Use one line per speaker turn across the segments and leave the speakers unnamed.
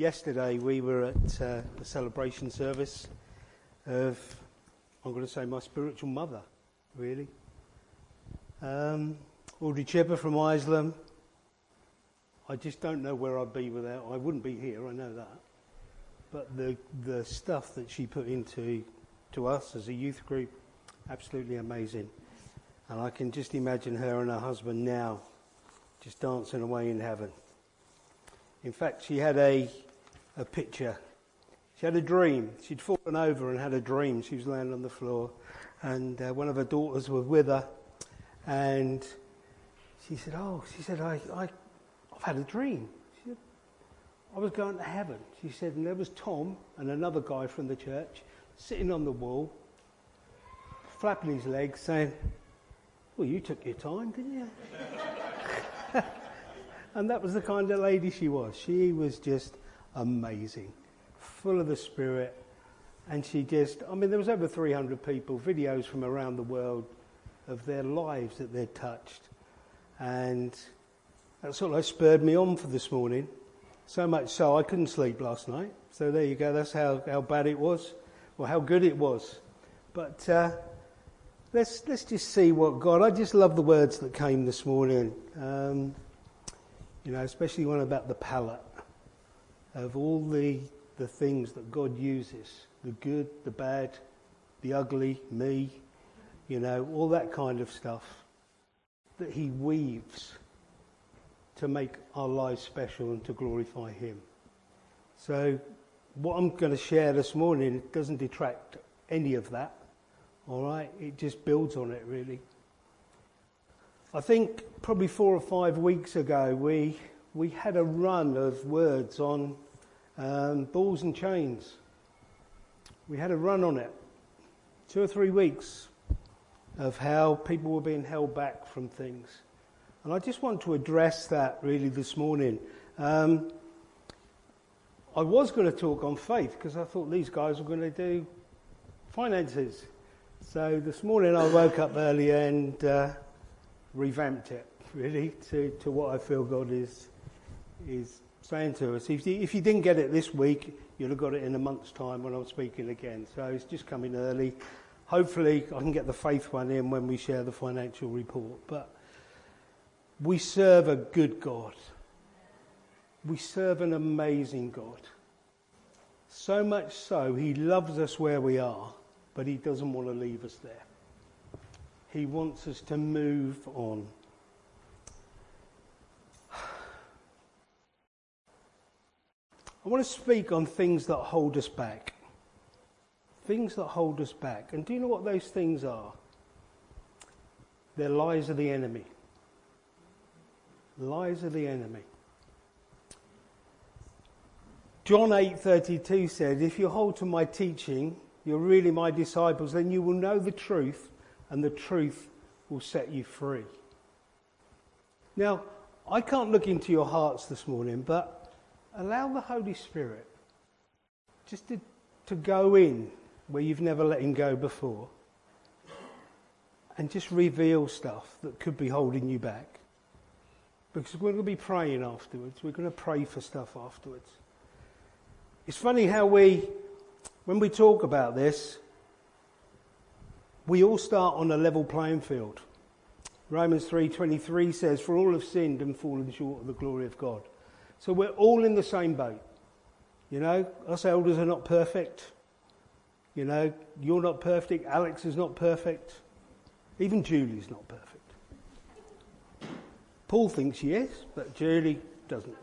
yesterday we were at uh, the celebration service of, I'm going to say, my spiritual mother, really. Um, Audrey Chipper from Isleham. I just don't know where I'd be without. I wouldn't be here. I know that. But the the stuff that she put into to us as a youth group, absolutely amazing. And I can just imagine her and her husband now, just dancing away in heaven. In fact, she had a, a picture. She had a dream. She'd fallen over and had a dream. She was laying on the floor, and uh, one of her daughters was with her. And she said, "Oh," she said, "I, I, I've had a dream." She said, "I was going to heaven." She said, and there was Tom and another guy from the church sitting on the wall, flapping his legs, saying, "Well, you took your time, didn't you?" And that was the kind of lady she was. She was just amazing, full of the Spirit. And she just, I mean, there was over 300 people, videos from around the world of their lives that they'd touched. And that sort of spurred me on for this morning. So much so I couldn't sleep last night. So there you go. That's how, how bad it was, or how good it was. But uh, let's let's just see what God. I just love the words that came this morning. Um, you know, especially one about the palette of all the, the things that God uses the good, the bad, the ugly, me, you know, all that kind of stuff that He weaves to make our lives special and to glorify Him. So, what I'm going to share this morning doesn't detract any of that, all right? It just builds on it, really. I think probably four or five weeks ago we, we had a run of words on um, balls and chains. We had a run on it. Two or three weeks of how people were being held back from things. And I just want to address that really this morning. Um, I was going to talk on faith because I thought these guys were going to do finances. So this morning I woke up early and uh, revamped it really to, to what I feel God is is saying to us. If you, if you didn't get it this week, you'll have got it in a month's time when I'm speaking again. So it's just coming early. Hopefully, I can get the faith one in when we share the financial report. But we serve a good God. We serve an amazing God. So much so, He loves us where we are, but He doesn't want to leave us there. He wants us to move on. I want to speak on things that hold us back. Things that hold us back. And do you know what those things are? They're lies of the enemy. Lies of the enemy. John 8:32 said, "If you hold to my teaching, you're really my disciples, then you will know the truth, and the truth will set you free. Now, I can't look into your hearts this morning, but allow the Holy Spirit just to, to go in where you've never let him go before and just reveal stuff that could be holding you back. Because we're going to be praying afterwards. We're going to pray for stuff afterwards. It's funny how we, when we talk about this, we all start on a level playing field. Romans 3:23 says, "For all have sinned and fallen short of the glory of God." So we're all in the same boat. You know, us elders are not perfect. You know, you're not perfect. Alex is not perfect. Even Julie's not perfect. Paul thinks she is, but Julie doesn't.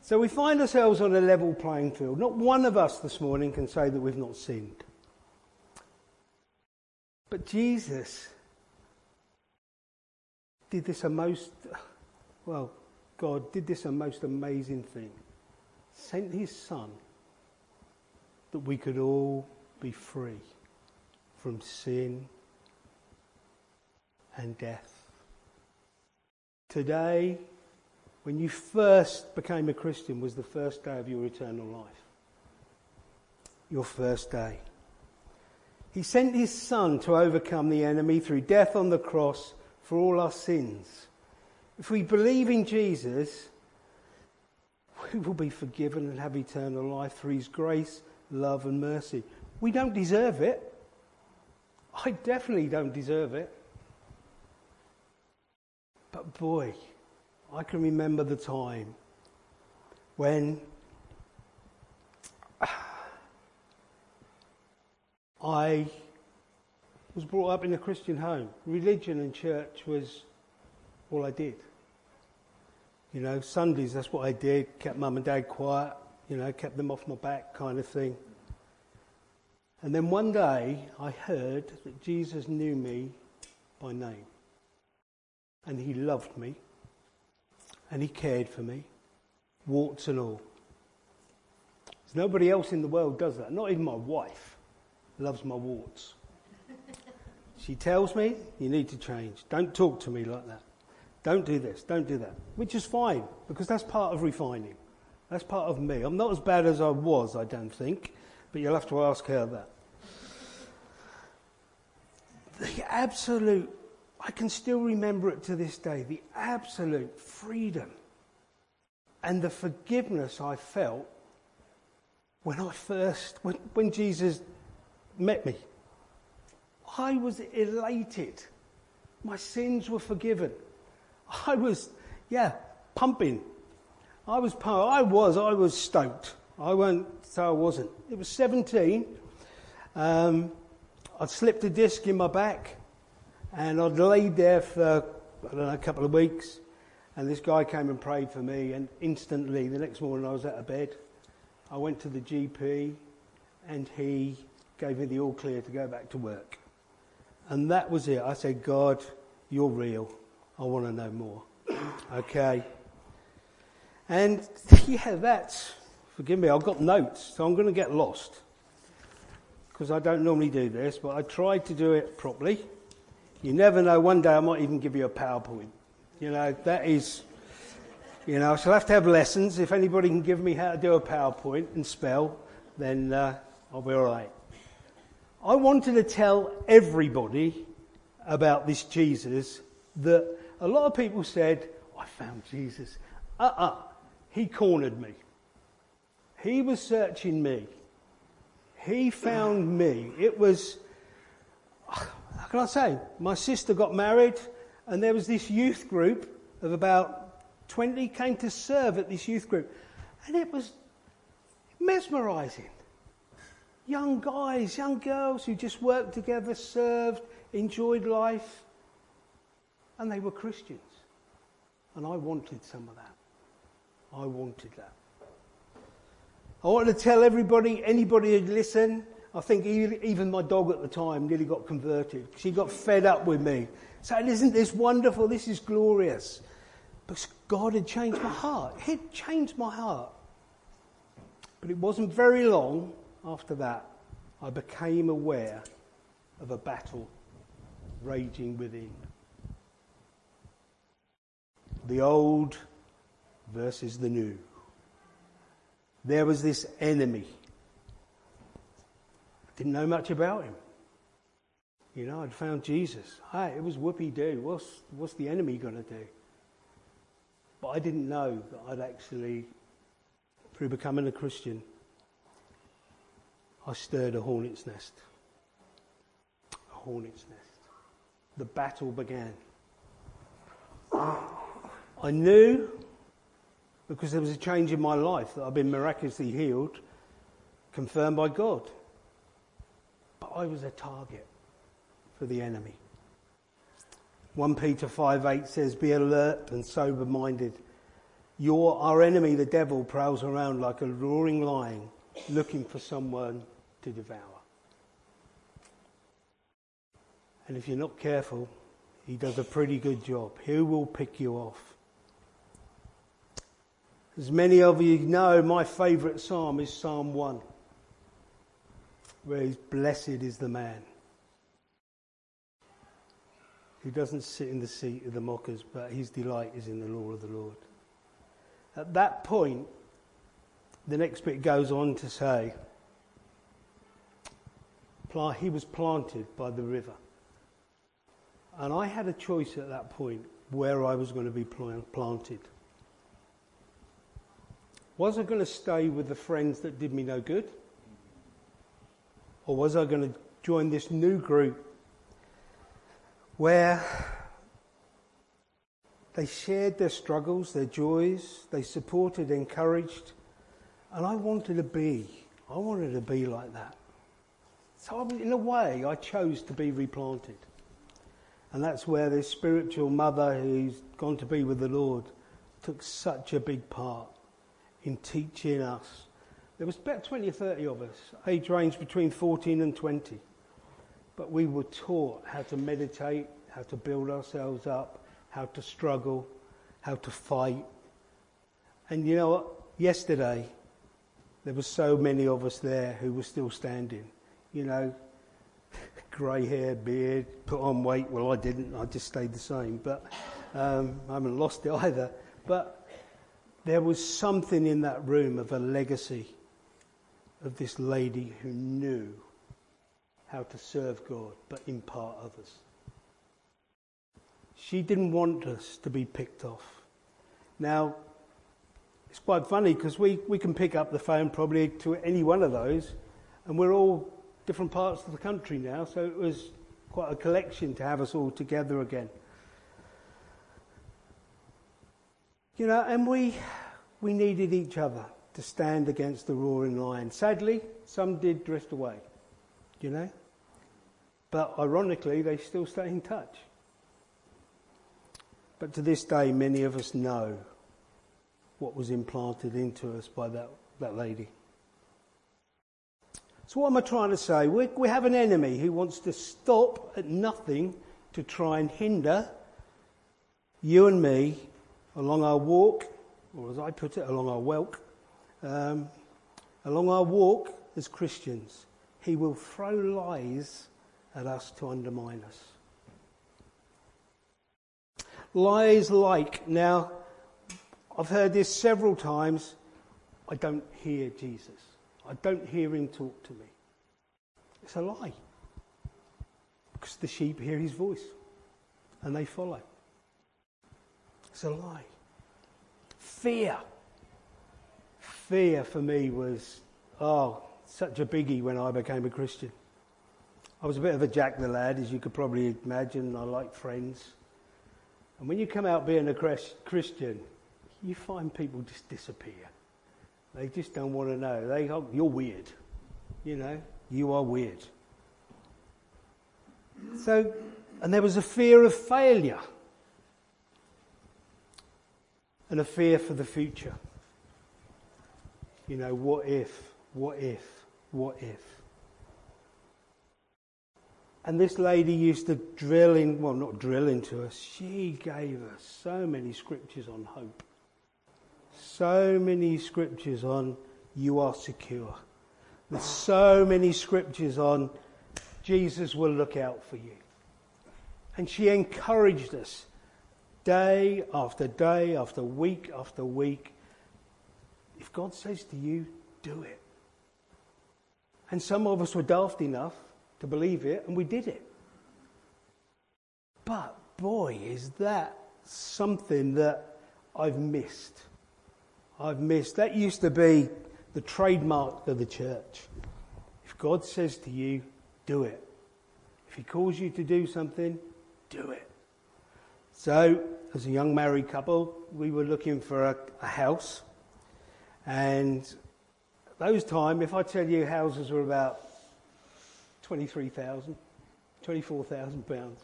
So we find ourselves on a level playing field. Not one of us this morning can say that we've not sinned. But Jesus did this a most, well, God did this a most amazing thing. Sent his son that we could all be free from sin and death. Today, when you first became a Christian, was the first day of your eternal life. Your first day. He sent his Son to overcome the enemy through death on the cross for all our sins. If we believe in Jesus, we will be forgiven and have eternal life through His grace, love, and mercy. We don't deserve it. I definitely don't deserve it. But boy, I can remember the time when I was brought up in a Christian home. Religion and church was all I did. You know, Sundays, that's what I did. Kept mum and dad quiet, you know, kept them off my back kind of thing. And then one day I heard that Jesus knew me by name. And he loved me. And he cared for me, warts and all. There's nobody else in the world does that. Not even my wife loves my warts. she tells me, you need to change. Don't talk to me like that. Don't do this, don't do that. Which is fine, because that's part of refining. That's part of me. I'm not as bad as I was, I don't think, but you'll have to ask her that. The absolute, I can still remember it to this day, the absolute freedom and the forgiveness I felt when I first, when, when Jesus met me. I was elated. My sins were forgiven. I was, yeah, pumping. I was, I was, I was stoked. I won't say I wasn't. It was 17. Um, I'd slipped a disc in my back and I'd laid there for, I don't know, a couple of weeks. And this guy came and prayed for me and instantly, the next morning I was out of bed. I went to the GP and he gave me the all clear to go back to work. And that was it. I said, God, you're real. I want to know more. Okay. And yeah, that's, forgive me, I've got notes, so I'm going to get lost. Because I don't normally do this, but I tried to do it properly. You never know, one day I might even give you a PowerPoint. You know, that is, you know, I shall have to have lessons. If anybody can give me how to do a PowerPoint and spell, then uh, I'll be all right. I wanted to tell everybody about this Jesus that a lot of people said, I found Jesus. Uh uh-uh. uh He cornered me. He was searching me. He found me. It was, how can I say? My sister got married, and there was this youth group of about 20 came to serve at this youth group. And it was mesmerizing. Young guys, young girls who just worked together, served, enjoyed life and they were Christians. And I wanted some of that. I wanted that. I wanted to tell everybody, anybody who'd listen, I think even my dog at the time nearly got converted. She got fed up with me, saying, Isn't this wonderful? This is glorious. But God had changed my heart. He'd changed my heart. But it wasn't very long after that I became aware of a battle raging within the old versus the new. There was this enemy. I didn't know much about him. You know, I'd found Jesus. Hi, it was whoopee doo. What's, what's the enemy going to do? But I didn't know that I'd actually, through becoming a Christian, I stirred a hornet's nest. A hornet's nest. The battle began. I knew because there was a change in my life that I'd been miraculously healed, confirmed by God. But I was a target for the enemy. 1 Peter 5 8 says, Be alert and sober minded. Your, our enemy, the devil, prowls around like a roaring lion looking for someone to devour. And if you're not careful, he does a pretty good job. He will pick you off. As many of you know, my favourite psalm is Psalm 1, where he's blessed is the man who doesn't sit in the seat of the mockers, but his delight is in the law of the Lord. At that point, the next bit goes on to say, he was planted by the river. And I had a choice at that point where I was going to be planted. Was I going to stay with the friends that did me no good? Or was I going to join this new group where they shared their struggles, their joys, they supported, encouraged, and I wanted to be, I wanted to be like that. So in a way, I chose to be replanted. And that's where this spiritual mother who's gone to be with the Lord took such a big part in teaching us. There was about 20 or 30 of us, age range between 14 and 20. But we were taught how to meditate, how to build ourselves up, how to struggle, how to fight. And you know what? Yesterday, there were so many of us there who were still standing. You know, grey hair, beard, put on weight. Well, I didn't. I just stayed the same. But um, I haven't lost it either. But there was something in that room of a legacy of this lady who knew how to serve God but impart others. She didn't want us to be picked off. Now, it's quite funny because we, we can pick up the phone probably to any one of those, and we're all different parts of the country now, so it was quite a collection to have us all together again. You know, and we, we needed each other to stand against the roaring lion. Sadly, some did drift away, you know. But ironically, they still stay in touch. But to this day, many of us know what was implanted into us by that, that lady. So, what am I trying to say? We, we have an enemy who wants to stop at nothing to try and hinder you and me along our walk, or as I put it, along our welk, um, along our walk as Christians. He will throw lies at us to undermine us. Lies like, now, I've heard this several times, I don't hear Jesus. I don't hear him talk to me. It's a lie. Because the sheep hear his voice and they follow. It's a lie. Fear. Fear for me was, oh, such a biggie when I became a Christian. I was a bit of a jack the lad, as you could probably imagine. I like friends. And when you come out being a Christian, you find people just disappear. They just don't want to know. They, oh, you're weird. You know, you are weird. So, and there was a fear of failure and a fear for the future. You know, what if, what if, what if? And this lady used to drill in, well, not drill into us, she gave us so many scriptures on hope. So many scriptures on you are secure. There's so many scriptures on Jesus will look out for you. And she encouraged us day after day, after week after week. If God says to you, do it. And some of us were daft enough to believe it, and we did it. But boy, is that something that I've missed. I've missed. That used to be the trademark of the church. If God says to you, do it. If He calls you to do something, do it. So, as a young married couple, we were looking for a, a house. And those time, if I tell you houses were about 23,000, 24,000 pounds.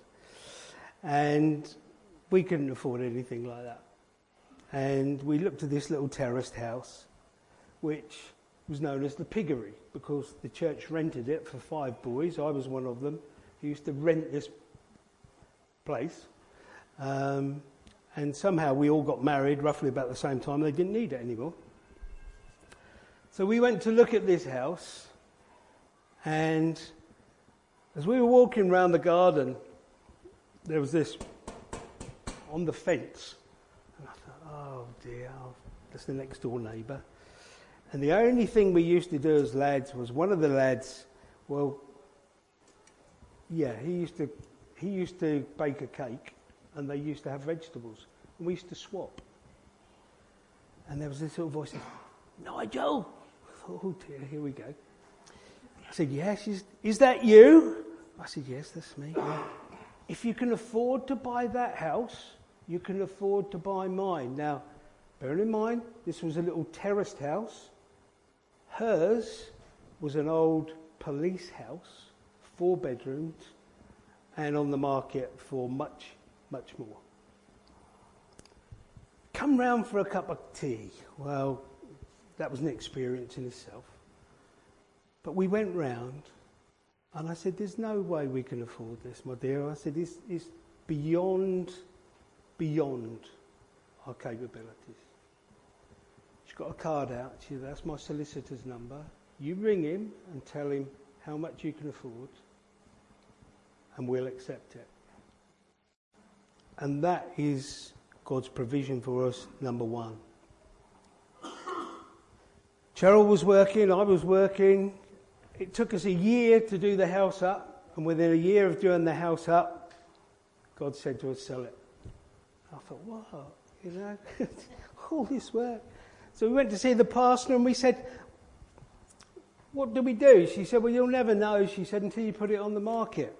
And we couldn't afford anything like that. And we looked at this little terraced house, which was known as the piggery because the church rented it for five boys. I was one of them who used to rent this place. Um, and somehow we all got married roughly about the same time. They didn't need it anymore. So we went to look at this house, and as we were walking around the garden, there was this on the fence. And I thought, oh dear, that's the next door neighbour. And the only thing we used to do as lads was one of the lads, well, yeah, he used to, he used to bake a cake and they used to have vegetables. And we used to swap. And there was this little voice, Nigel. Oh dear, here we go. I said, yes, is, is that you? I said, yes, that's me. If you can afford to buy that house, you can afford to buy mine. Now, bearing in mind, this was a little terraced house. Hers was an old police house, four bedrooms, and on the market for much, much more. Come round for a cup of tea. Well, that was an experience in itself. But we went round, and I said, There's no way we can afford this, my dear. I said, It's, it's beyond, beyond our capabilities. She's got a card out. She said, That's my solicitor's number. You ring him and tell him how much you can afford, and we'll accept it. And that is God's provision for us, number one. Cheryl was working, I was working. It took us a year to do the house up, and within a year of doing the house up, God said to us, sell it. I thought, what? You know, all this work. So we went to see the pastor and we said, what do we do? She said, well, you'll never know, she said, until you put it on the market.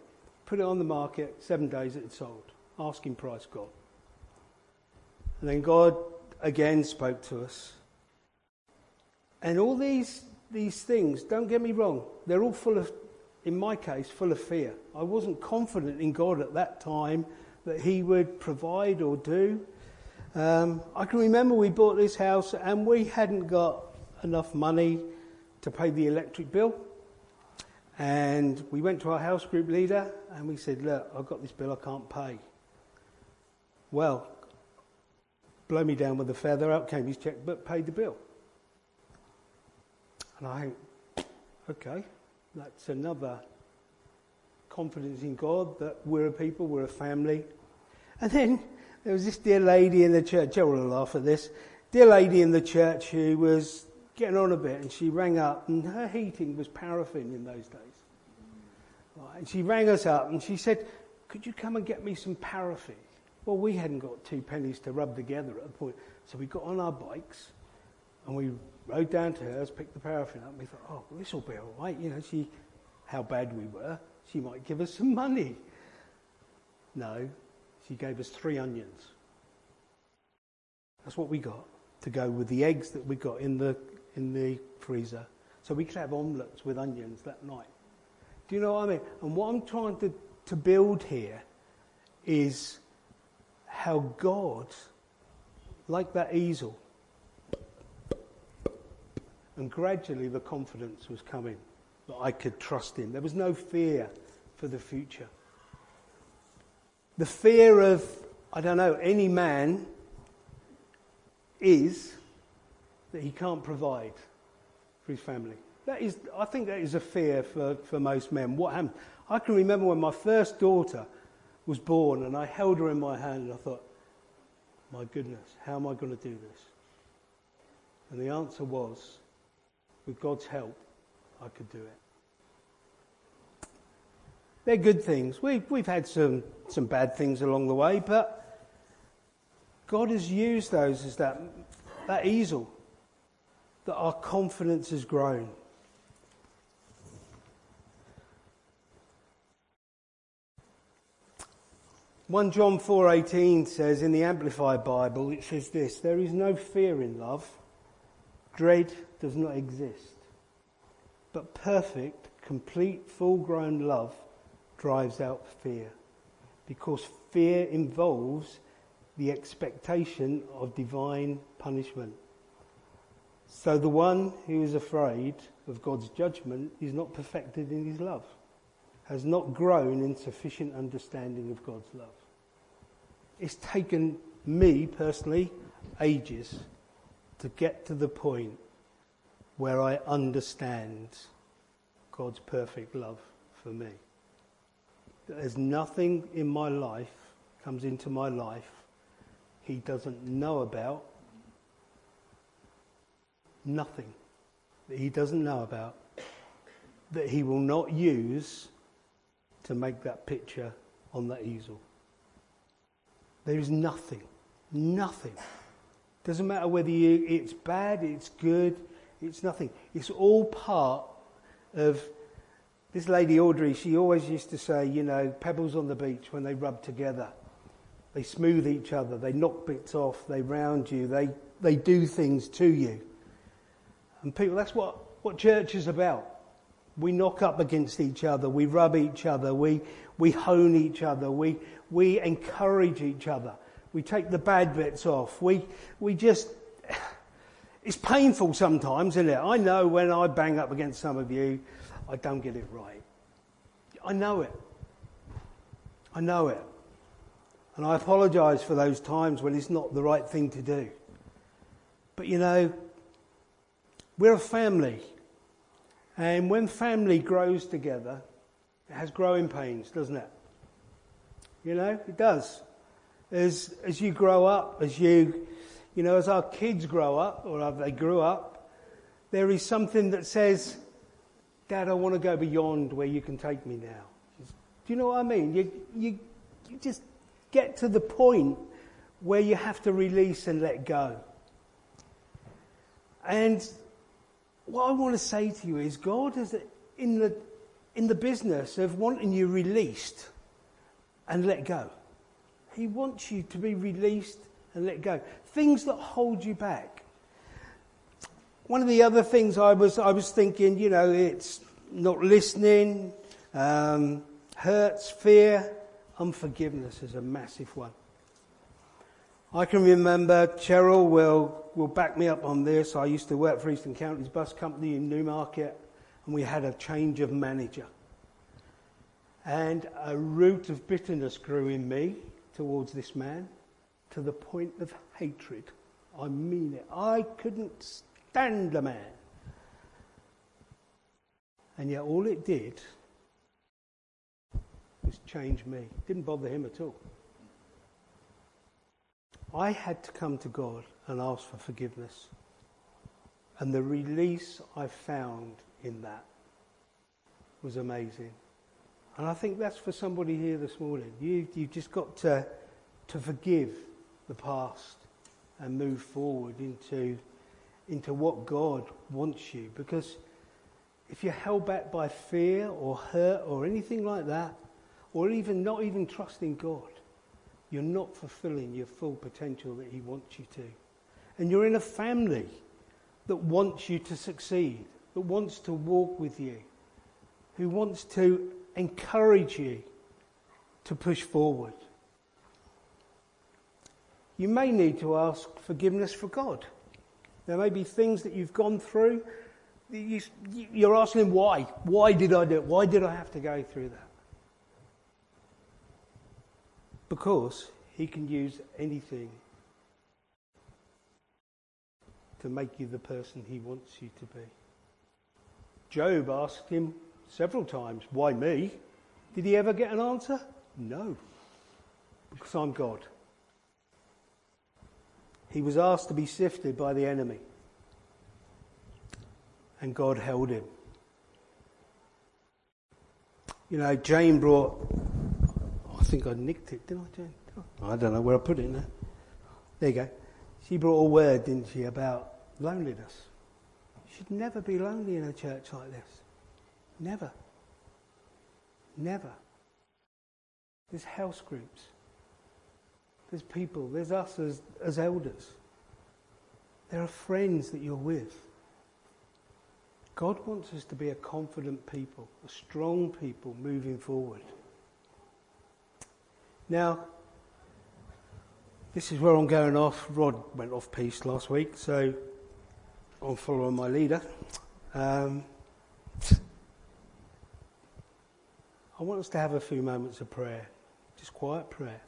Put it on the market, seven days it sold. Asking price gone. And then God again spoke to us. And all these, these things, don't get me wrong, they're all full of, in my case, full of fear. I wasn't confident in God at that time that He would provide or do. Um, I can remember we bought this house and we hadn't got enough money to pay the electric bill. And we went to our house group leader and we said, Look, I've got this bill I can't pay. Well, blow me down with a feather, out came his checkbook, paid the bill. And I think, okay, that's another confidence in God that we're a people, we're a family. And then there was this dear lady in the church, Joe will laugh at this, dear lady in the church who was getting on a bit and she rang up and her heating was paraffin in those days. Right, and she rang us up and she said, could you come and get me some paraffin? Well, we hadn't got two pennies to rub together at the point. So we got on our bikes and we rode down to hers, picked the paraffin up, and we thought, oh, well, this will be all right. You know, she, how bad we were, she might give us some money. No, she gave us three onions. That's what we got to go with the eggs that we got in the, in the freezer. So we could have omelettes with onions that night. Do you know what I mean? And what I'm trying to, to build here is how God, like that easel, and gradually the confidence was coming that I could trust him. There was no fear for the future. The fear of, I don't know, any man is that he can't provide for his family. That is, I think that is a fear for, for most men. What happened? I can remember when my first daughter was born and I held her in my hand and I thought, my goodness, how am I going to do this? And the answer was, with God's help, I could do it. They're good things. We've, we've had some, some bad things along the way, but God has used those as that, that easel that our confidence has grown. One John 4:18 says in the Amplified Bible it says this there is no fear in love dread does not exist. But perfect, complete, full grown love drives out fear. Because fear involves the expectation of divine punishment. So the one who is afraid of God's judgment is not perfected in his love, has not grown in sufficient understanding of God's love. It's taken me personally ages to get to the point where I understand God's perfect love for me. There's nothing in my life comes into my life he doesn't know about. Nothing that he doesn't know about that he will not use to make that picture on that easel. There is nothing, nothing Doesn't matter whether you, it's bad, it's good, it's nothing. It's all part of this lady Audrey. She always used to say, you know, pebbles on the beach when they rub together. They smooth each other, they knock bits off, they round you, they, they do things to you. And people, that's what, what church is about. We knock up against each other, we rub each other, we, we hone each other, we, we encourage each other. We take the bad bits off. We, we just, it's painful sometimes, isn't it? I know when I bang up against some of you, I don't get it right. I know it. I know it. And I apologise for those times when it's not the right thing to do. But you know, we're a family. And when family grows together, it has growing pains, doesn't it? You know, it does. As, as you grow up, as you, you know, as our kids grow up, or they grew up, there is something that says, Dad, I want to go beyond where you can take me now. Do you know what I mean? You, you, you just get to the point where you have to release and let go. And what I want to say to you is God is in the, in the business of wanting you released and let go. He wants you to be released and let go. Things that hold you back. One of the other things I was, I was thinking, you know, it's not listening, um, hurts, fear, unforgiveness is a massive one. I can remember Cheryl will, will back me up on this. I used to work for Eastern Counties Bus Company in Newmarket and we had a change of manager. And a root of bitterness grew in me towards this man to the point of hatred. I mean it. I couldn't stand the man. And yet all it did was change me. It didn't bother him at all. I had to come to God and ask for forgiveness. And the release I found in that was amazing. And I think that's for somebody here this morning. You, you've just got to, to forgive the past and move forward into, into what God wants you. Because if you're held back by fear or hurt or anything like that, or even not even trusting God, you're not fulfilling your full potential that He wants you to. And you're in a family that wants you to succeed, that wants to walk with you, who wants to encourage you to push forward. You may need to ask forgiveness for God. There may be things that you've gone through. You're asking why. Why did I do it? Why did I have to go through that? Because He can use anything to make you the person He wants you to be. Job asked Him several times. Why me? Did he ever get an answer? No. Because I'm God. He was asked to be sifted by the enemy. And God held him. You know, Jane brought, I think I nicked it, didn't I, Jane? I don't know where I put it now. There you go. She brought a word, didn't she, about loneliness. Should never be lonely in a church like this. Never. Never. There's house groups. There's people. There's us as, as elders. There are friends that you're with. God wants us to be a confident people, a strong people moving forward. Now, this is where I'm going off. Rod went off piece last week, so I'm following my leader. Um, I want us to have a few moments of prayer, just quiet prayer.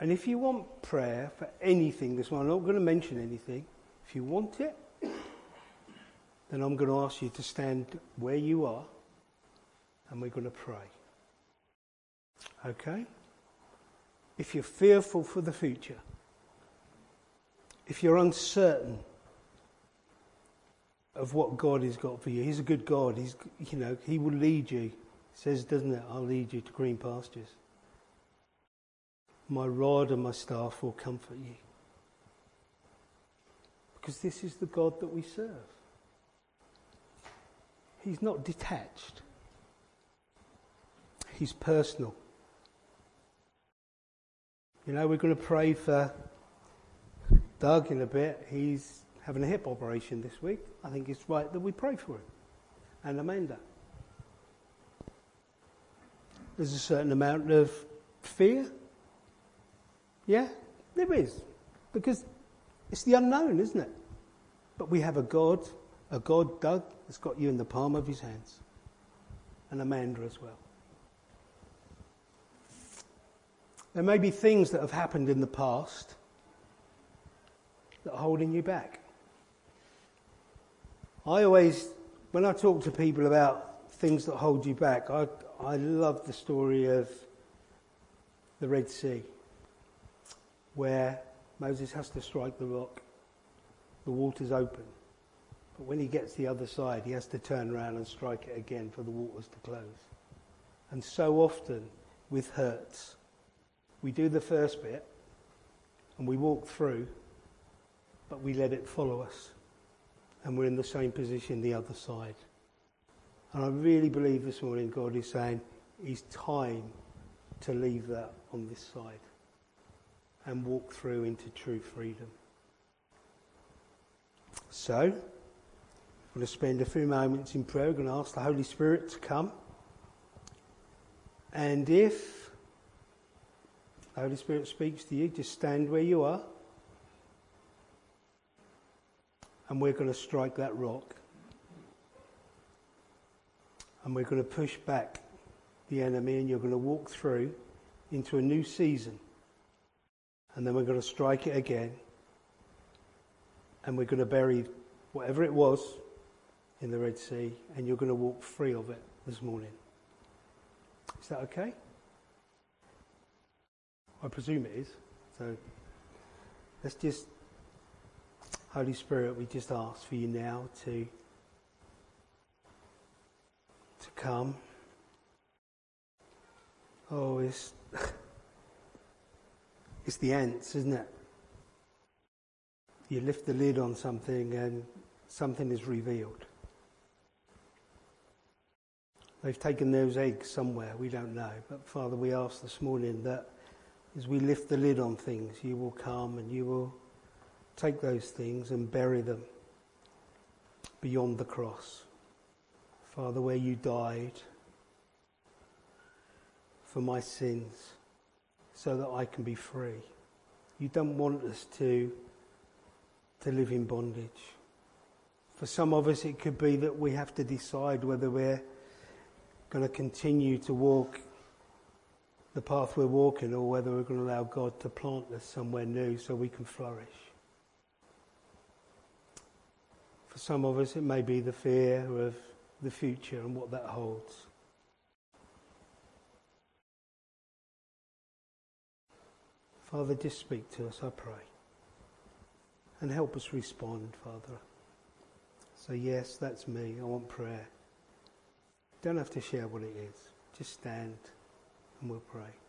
And if you want prayer for anything this morning, I'm not going to mention anything. If you want it, then I'm going to ask you to stand where you are and we're going to pray. Okay? If you're fearful for the future, if you're uncertain of what God has got for you. He's a good God. He's, you know, He will lead you. It says, doesn't it? I'll lead you to green pastures. My rod and my staff will comfort you. Because this is the God that we serve. He's not detached. He's personal. You know, we're going to pray for Doug in a bit. He's having a hip operation this week. I think it's right that we pray for him. And Amanda. There's a certain amount of fear. Yeah, there is. Because it's the unknown, isn't it? But we have a God, a God, Doug, that's got you in the palm of his hands. And Amanda as well. There may be things that have happened in the past that are holding you back. I always, when I talk to people about things that hold you back, I, I love the story of the Red Sea, where Moses has to strike the rock, the water's open. But when he gets the other side, he has to turn around and strike it again for the waters to close. And so often with hurts, we do the first bit and we walk through, but we let it follow us. And we're in the same position the other side. And I really believe this morning God is saying it's time to leave that on this side and walk through into true freedom. So, I'm going to spend a few moments in prayer. I'm going to ask the Holy Spirit to come. And if the Holy Spirit speaks to you, just stand where you are. And we're going to strike that rock and we're going to push back the enemy and you're going to walk through into a new season. And then we're going to strike it again. And we're going to bury whatever it was in the Red Sea and you're going to walk free of it this morning. Is that okay? I presume it is. So let's just, Holy Spirit, we just ask for you now to to come. Oh, it's, it's the ants, isn't it? You lift the lid on something and something is revealed. They've taken those eggs somewhere, we don't know. But Father, we ask this morning that as we lift the lid on things, you will come and you will take those things and bury them beyond the cross. Father, where you died for my sins so that I can be free. You don't want us to, to live in bondage. For some of us, it could be that we have to decide whether we're going to continue to walk the path we're walking or whether we're going to allow God to plant us somewhere new so we can flourish. For some of us, it may be the fear of the future and what that holds. Father, just speak to us, I pray. And help us respond, Father. So, yes, that's me. I want prayer. Don't have to share what it is. Just stand and we'll pray.